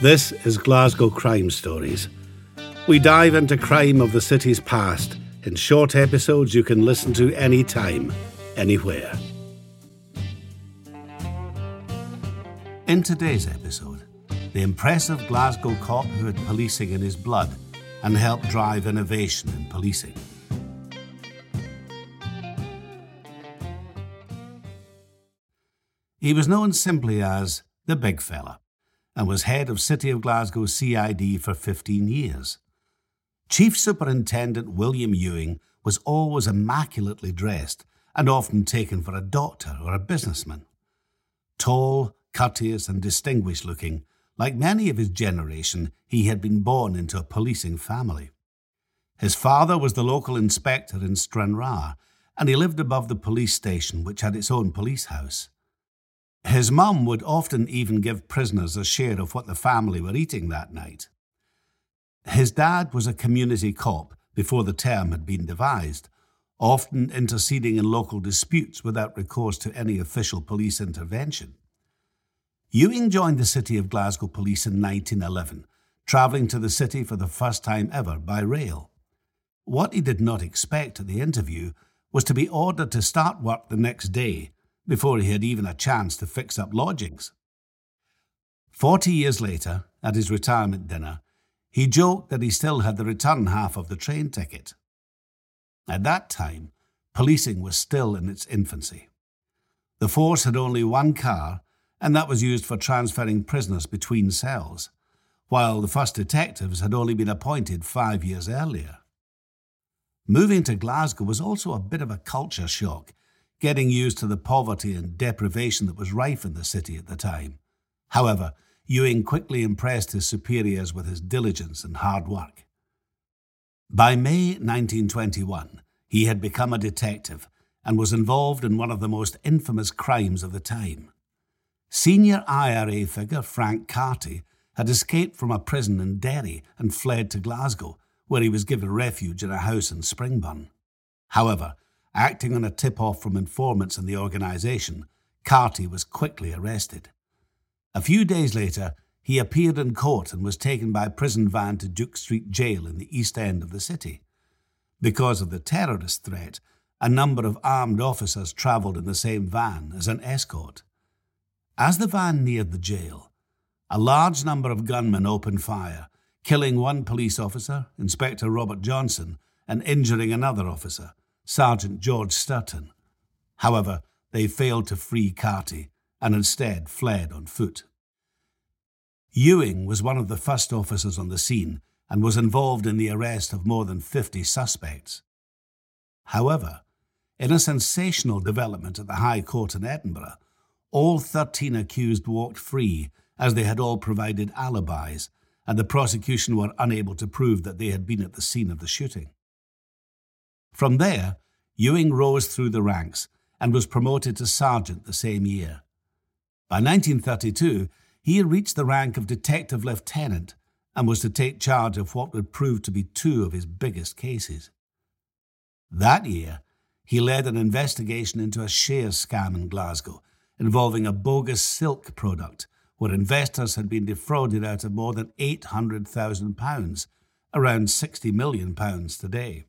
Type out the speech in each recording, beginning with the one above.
This is Glasgow Crime Stories. We dive into crime of the city's past in short episodes you can listen to anytime, anywhere. In today's episode, the impressive Glasgow cop who had policing in his blood and helped drive innovation in policing. He was known simply as the Big Fella and was head of City of Glasgow CID for 15 years. Chief Superintendent William Ewing was always immaculately dressed and often taken for a doctor or a businessman. Tall, courteous, and distinguished looking, like many of his generation, he had been born into a policing family. His father was the local inspector in Stranraer, and he lived above the police station, which had its own police house. His mum would often even give prisoners a share of what the family were eating that night. His dad was a community cop before the term had been devised, often interceding in local disputes without recourse to any official police intervention. Ewing joined the City of Glasgow Police in 1911, travelling to the city for the first time ever by rail. What he did not expect at the interview was to be ordered to start work the next day before he had even a chance to fix up lodgings. Forty years later, at his retirement dinner, he joked that he still had the return half of the train ticket. At that time, policing was still in its infancy. The force had only one car, and that was used for transferring prisoners between cells, while the first detectives had only been appointed five years earlier. Moving to Glasgow was also a bit of a culture shock getting used to the poverty and deprivation that was rife in the city at the time. However, Ewing quickly impressed his superiors with his diligence and hard work. By May 1921, he had become a detective and was involved in one of the most infamous crimes of the time. Senior IRA figure Frank Carty had escaped from a prison in Derry and fled to Glasgow, where he was given refuge in a house in Springburn. However, Acting on a tip off from informants in the organisation, Carty was quickly arrested. A few days later, he appeared in court and was taken by prison van to Duke Street Jail in the east end of the city. Because of the terrorist threat, a number of armed officers travelled in the same van as an escort. As the van neared the jail, a large number of gunmen opened fire, killing one police officer, Inspector Robert Johnston, and injuring another officer, Sergeant George Stirton. However, they failed to free Carty and instead fled on foot. Ewing was one of the first officers on the scene and was involved in the arrest of more than 50 suspects. However, in a sensational development at the High Court in Edinburgh, all 13 accused walked free as they had all provided alibis, and the prosecution were unable to prove that they had been at the scene of the shooting. From there, Ewing rose through the ranks and was promoted to sergeant the same year. By 1932, he had reached the rank of detective lieutenant and was to take charge of what would prove to be two of his biggest cases. That year, he led an investigation into a share scam in Glasgow involving a bogus silk product where investors had been defrauded out of more than £800,000, around £60 million today.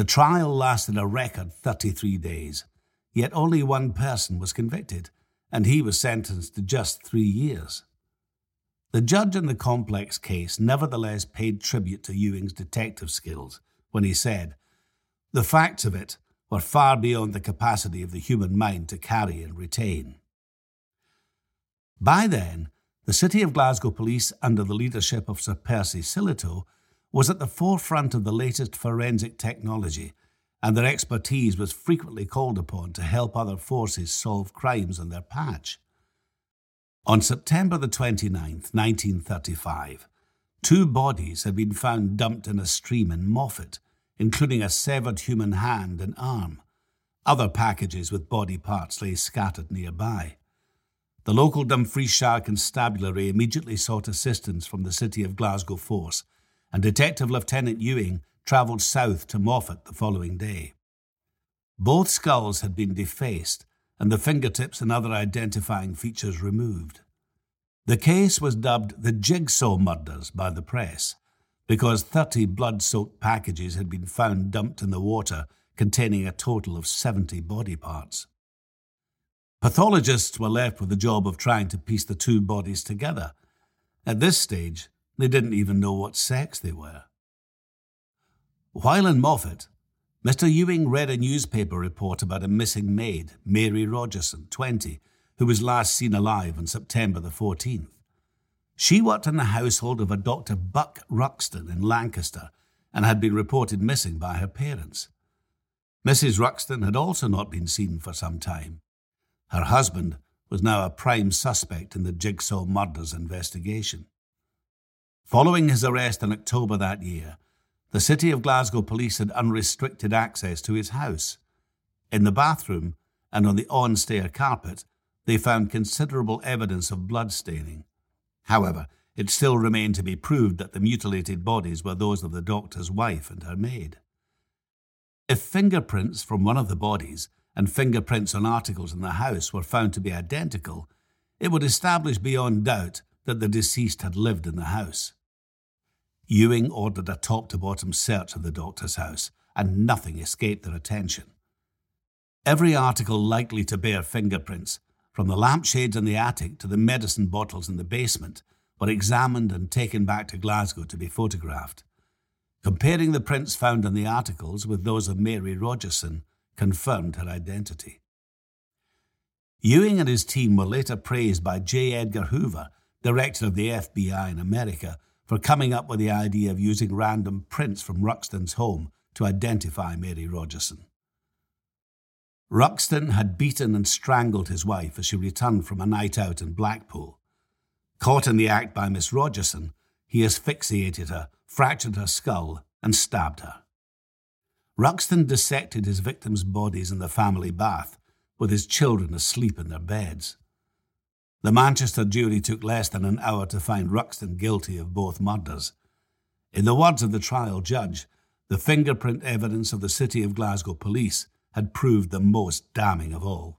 The trial lasted a record 33 days, yet only one person was convicted, and he was sentenced to just three years. The judge in the complex case nevertheless paid tribute to Ewing's detective skills when he said, The facts of it were far beyond the capacity of the human mind to carry and retain. By then, the City of Glasgow Police, under the leadership of Sir Percy Sillitoe, was at the forefront of the latest forensic technology, and their expertise was frequently called upon to help other forces solve crimes on their patch. On September the 29th, 1935, two bodies had been found dumped in a stream in Moffat, including a severed human hand and arm. Other packages with body parts lay scattered nearby. The local Dumfriesshire Constabulary immediately sought assistance from the City of Glasgow force and Detective Lieutenant Ewing travelled south to Moffat the following day. Both skulls had been defaced and the fingertips and other identifying features removed. The case was dubbed the Jigsaw Murders by the press because 30 blood soaked packages had been found dumped in the water containing a total of 70 body parts. Pathologists were left with the job of trying to piece the two bodies together. At this stage, they didn't even know what sex they were. While in Moffat, Mr. Ewing read a newspaper report about a missing maid, Mary Rogerson, 20, who was last seen alive on September the 14th. She worked in the household of a Dr. Buck Ruxton in Lancaster and had been reported missing by her parents. Mrs. Ruxton had also not been seen for some time. Her husband was now a prime suspect in the Jigsaw murders investigation. Following his arrest in October that year, the City of Glasgow police had unrestricted access to his house. In the bathroom and on the on stair carpet, they found considerable evidence of blood staining. However, it still remained to be proved that the mutilated bodies were those of the doctor's wife and her maid. If fingerprints from one of the bodies and fingerprints on articles in the house were found to be identical, it would establish beyond doubt that the deceased had lived in the house. Ewing ordered a top to bottom search of the doctor's house, and nothing escaped their attention. Every article likely to bear fingerprints, from the lampshades in the attic to the medicine bottles in the basement, were examined and taken back to Glasgow to be photographed. Comparing the prints found in the articles with those of Mary Rogerson confirmed her identity. Ewing and his team were later praised by J. Edgar Hoover, director of the FBI in America, for coming up with the idea of using random prints from Ruxton's home to identify Mary Rogerson. Ruxton had beaten and strangled his wife as she returned from a night out in Blackpool. Caught in the act by Miss Rogerson, he asphyxiated her, fractured her skull, and stabbed her. Ruxton dissected his victims' bodies in the family bath, with his children asleep in their beds. The Manchester jury took less than an hour to find Ruxton guilty of both murders. In the words of the trial judge, the fingerprint evidence of the City of Glasgow police had proved the most damning of all.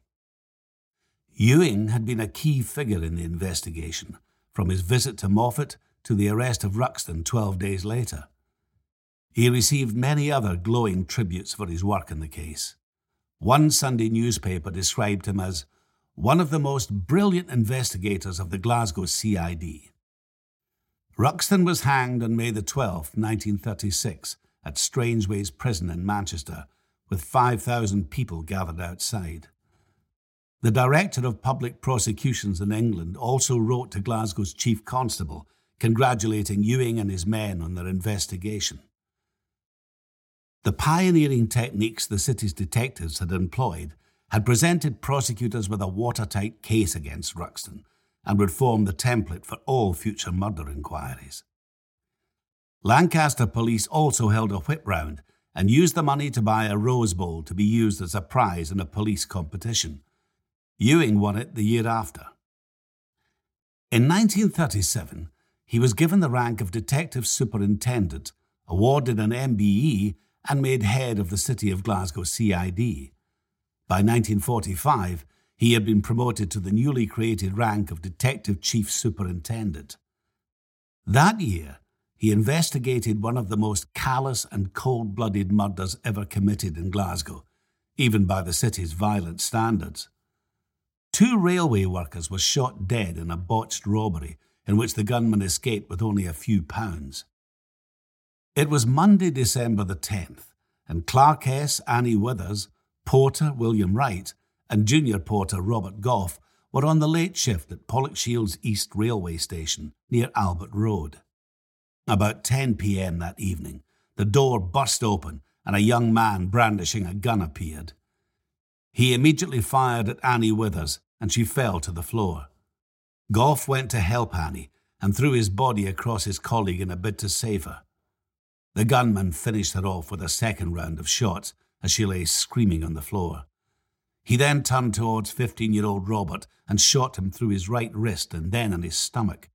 Ewing had been a key figure in the investigation, from his visit to Moffat to the arrest of Ruxton 12 days later. He received many other glowing tributes for his work in the case. One Sunday newspaper described him as one of the most brilliant investigators of the Glasgow CID. Ruxton was hanged on May the 12th, 1936, at Strangeways Prison in Manchester with 5,000 people gathered outside. The Director of Public Prosecutions in England also wrote to Glasgow's Chief Constable, congratulating Ewing and his men on their investigation. The pioneering techniques the city's detectives had employed had presented prosecutors with a watertight case against Ruxton and would form the template for all future murder inquiries. Lancaster police also held a whip round and used the money to buy a Rose Bowl to be used as a prize in a police competition. Ewing won it the year after. In 1937, he was given the rank of Detective Superintendent, awarded an MBE, and made head of the City of Glasgow CID. By 1945, he had been promoted to the newly created rank of Detective Chief Superintendent. That year, he investigated one of the most callous and cold blooded murders ever committed in Glasgow, even by the city's violent standards. Two railway workers were shot dead in a botched robbery in which the gunman escaped with only a few pounds. It was Monday, December the 10th, and clerkess, Annie Withers, Porter William Wright, and junior porter Robert Goff were on the late shift at Pollokshields East Railway Station near Albert Road. About 10 p.m. that evening, the door burst open and a young man brandishing a gun appeared. He immediately fired at Annie Withers and she fell to the floor. Goff went to help Annie and threw his body across his colleague in a bid to save her. The gunman finished her off with a second round of shots as she lay screaming on the floor. He then turned towards 15 year old Robert and shot him through his right wrist and then in his stomach.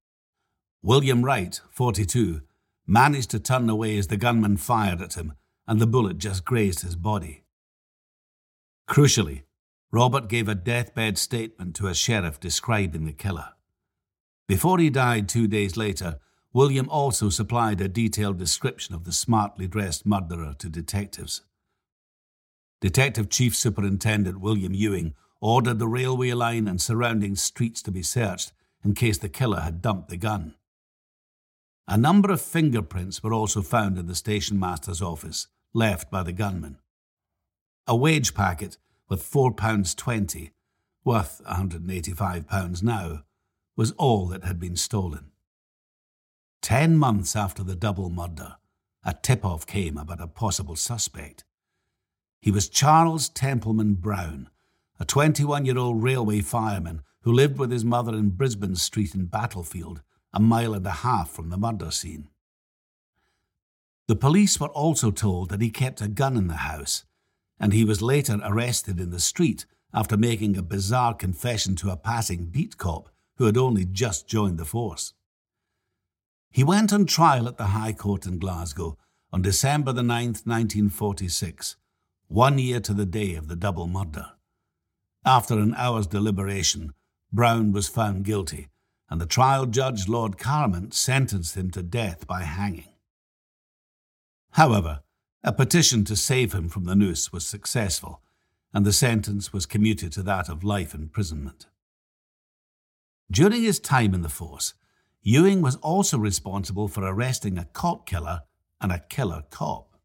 William Wright, 42, managed to turn away as the gunman fired at him, and the bullet just grazed his body. Crucially, Robert gave a deathbed statement to a sheriff describing the killer. Before he died two days later, William also supplied a detailed description of the smartly dressed murderer to detectives. Detective Chief Superintendent William Ewing ordered the railway line and surrounding streets to be searched in case the killer had dumped the gun. A number of fingerprints were also found in the station master's office, left by the gunman. A wage packet with £4.20, worth £185 now, was all that had been stolen. Ten months after the double murder, a tip off came about a possible suspect. He was Charles Templeman Brown, a 21 year old railway fireman who lived with his mother in Brisbane Street in Battlefield a mile and a half from the murder scene. The police were also told that he kept a gun in the house, and he was later arrested in the street after making a bizarre confession to a passing beat cop who had only just joined the force. He went on trial at the High Court in Glasgow on December the 9th, 1946, one year to the day of the double murder. After an hour's deliberation, Brown was found guilty and the trial judge, Lord Carmont, sentenced him to death by hanging. However, a petition to save him from the noose was successful, and the sentence was commuted to that of life imprisonment. During his time in the force, Ewing was also responsible for arresting a cop killer and a killer cop.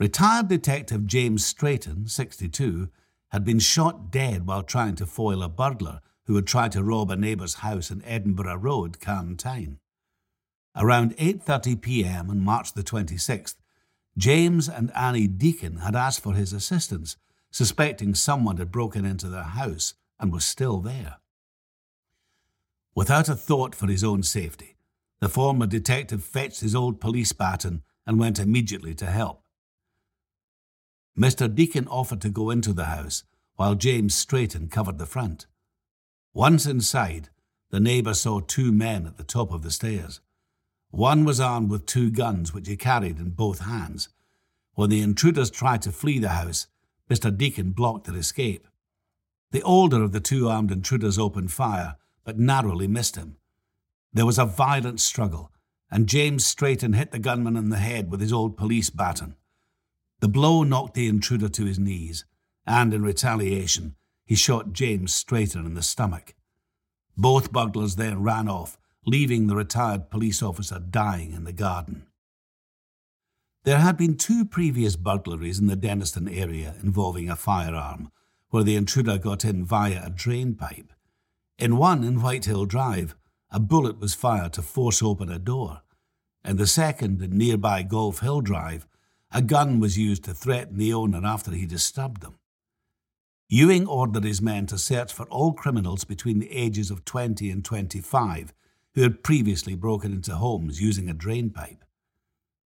Retired Detective James Straiton, 62, had been shot dead while trying to foil a burglar who had tried to rob a neighbour's house in Edinburgh Road, Carntyne. Around 8:30 p.m. on March the 26th, James and Annie Deacon had asked for his assistance, suspecting someone had broken into their house and was still there. Without a thought for his own safety, the former detective fetched his old police baton and went immediately to help. Mr. Deacon offered to go into the house while James Straiton covered the front. Once inside, the neighbour saw two men at the top of the stairs. One was armed with two guns which he carried in both hands. When the intruders tried to flee the house, Mr. Deacon blocked their escape. The older of the two armed intruders opened fire, but narrowly missed him. There was a violent struggle, and James Straiton hit the gunman in the head with his old police baton. The blow knocked the intruder to his knees, and in retaliation, he shot James Straiton in the stomach. Both burglars then ran off, leaving the retired police officer dying in the garden. There had been two previous burglaries in the Dennistoun area involving a firearm, where the intruder got in via a drain pipe. In one in Whitehill Drive, a bullet was fired to force open a door. In the second, in nearby Golfhill Drive, a gun was used to threaten the owner after he disturbed them. Ewing ordered his men to search for all criminals between the ages of 20 and 25 who had previously broken into homes using a drain pipe.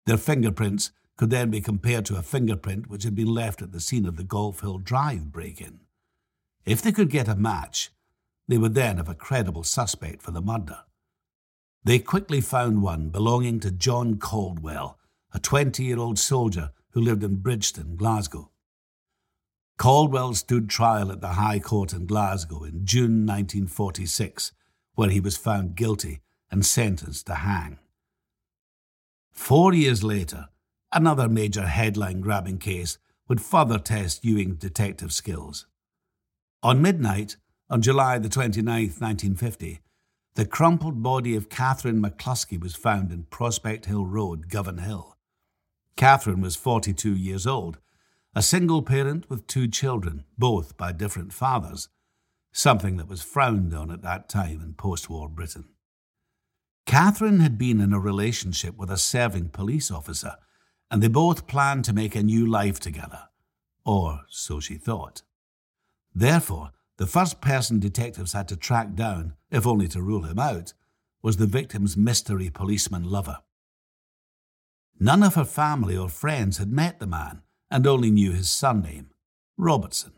Their fingerprints could then be compared to a fingerprint which had been left at the scene of the Golfhill Drive break in. If they could get a match, they would then have a credible suspect for the murder. They quickly found one belonging to John Caldwell, a 20 year old soldier who lived in Bridgeton, Glasgow. Caldwell stood trial at the High Court in Glasgow in June 1946, where he was found guilty and sentenced to hang. Four years later, another major headline grabbing case would further test Ewing's detective skills. On midnight, on July the 29th, 1950, the crumpled body of Catherine McCluskey was found in Prospecthill Road, Govanhill. Catherine was 42 years old a single parent with two children, both by different fathers, something that was frowned on at that time in post war Britain. Catherine had been in a relationship with a serving police officer, and they both planned to make a new life together, or so she thought. Therefore, the first person detectives had to track down, if only to rule him out, was the victim's mystery policeman lover. None of her family or friends had met the man, and only knew his surname, Robertson.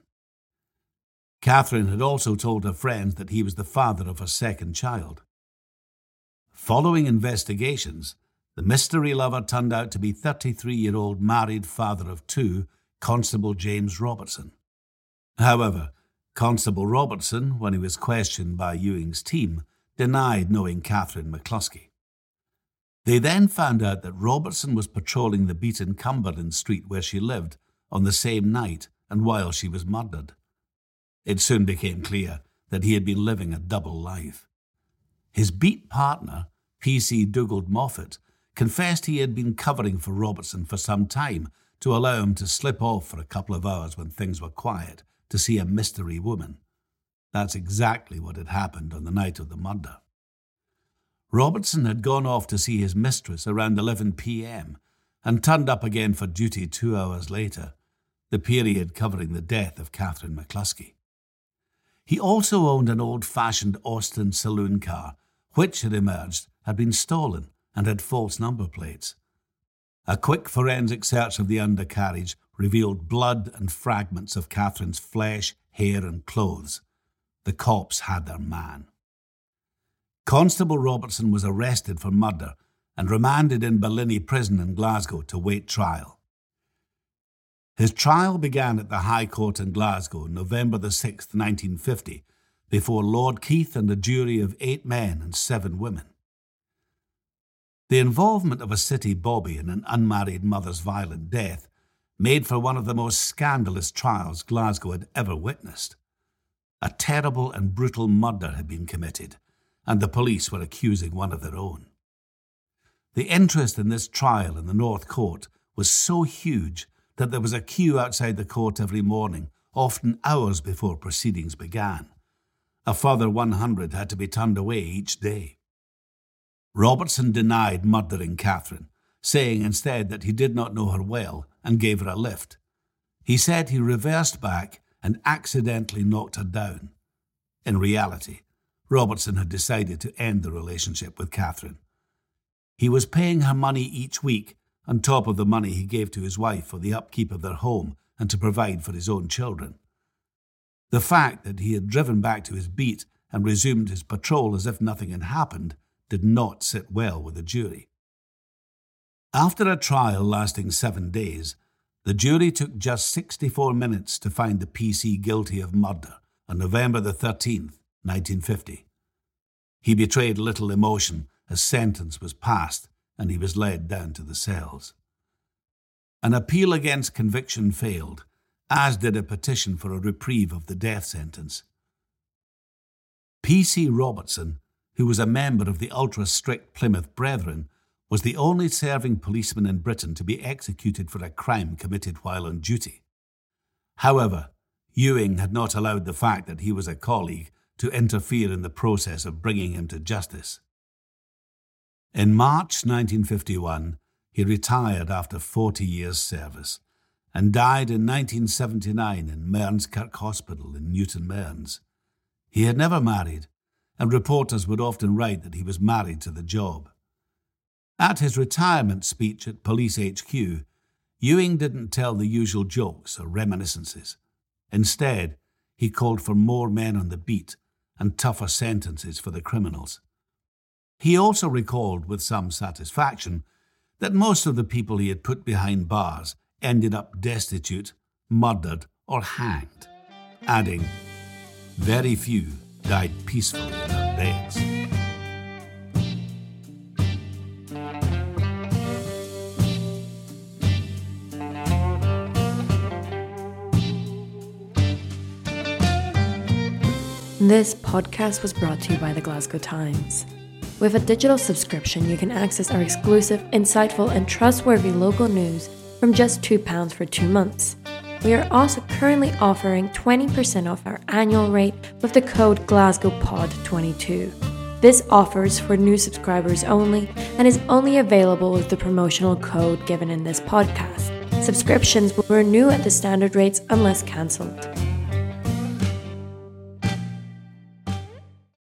Catherine had also told her friends that he was the father of her second child. Following investigations, the mystery lover turned out to be 33 year old married father of two, Constable James Robertson. However, Constable Robertson, when he was questioned by Ewing's team, denied knowing Catherine McCluskey. They then found out that Robertson was patrolling the beat in Cumberland Street where she lived on the same night and while she was murdered. It soon became clear that he had been living a double life. His beat partner, P.C. Dugald Moffat, confessed he had been covering for Robertson for some time to allow him to slip off for a couple of hours when things were quiet to see a mystery woman. That's exactly what had happened on the night of the murder. Robertson had gone off to see his mistress around 11 p.m. and turned up again for duty two hours later, the period covering the death of Catherine McCluskey. He also owned an old fashioned Austin saloon car, which, it emerged, had been stolen and had false number plates. A quick forensic search of the undercarriage revealed blood and fragments of Catherine's flesh, hair, and clothes. The cops had their man. Constable Robertson was arrested for murder and remanded in Barlinnie prison in Glasgow to wait trial. His trial began at the High Court in Glasgow, November the 6th, 1950, before Lord Keith and a jury of eight men and seven women. The involvement of a city bobby in an unmarried mother's violent death made for one of the most scandalous trials Glasgow had ever witnessed. A terrible and brutal murder had been committed, and the police were accusing one of their own. The interest in this trial in the North Court was so huge that there was a queue outside the court every morning, often hours before proceedings began. A further 100 had to be turned away each day. Robertson denied murdering Catherine, saying instead that he did not know her well and gave her a lift. He said he reversed back and accidentally knocked her down. In reality, Robertson had decided to end the relationship with Catherine. He was paying her money each week on top of the money he gave to his wife for the upkeep of their home and to provide for his own children. The fact that he had driven back to his beat and resumed his patrol as if nothing had happened did not sit well with the jury. After a trial lasting seven days, the jury took just 64 minutes to find the PC guilty of murder on November the 13th, 1950. He betrayed little emotion as sentence was passed and he was led down to the cells. An appeal against conviction failed, as did a petition for a reprieve of the death sentence. P.C. Robertson who was a member of the ultra strict Plymouth Brethren, was the only serving policeman in Britain to be executed for a crime committed while on duty. However, Ewing had not allowed the fact that he was a colleague to interfere in the process of bringing him to justice. In March 1951, he retired after 40 years' service and died in 1979 in Mearnskirk Hospital in Newton Mearns. He had never married and reporters would often write that he was married to the job. At his retirement speech at Police HQ, Ewing didn't tell the usual jokes or reminiscences. Instead, he called for more men on the beat and tougher sentences for the criminals. He also recalled with some satisfaction that most of the people he had put behind bars ended up destitute, murdered, or hanged, adding, Very few died peacefully in their beds. This podcast was brought to you by the Glasgow Times. With a digital subscription, you can access our exclusive, insightful, and trustworthy local news from just £2 for two months. We are also currently offering 20% off our annual rate with the code GlasgowPod22. This offer is for new subscribers only and is only available with the promotional code given in this podcast. Subscriptions will renew at the standard rates unless cancelled.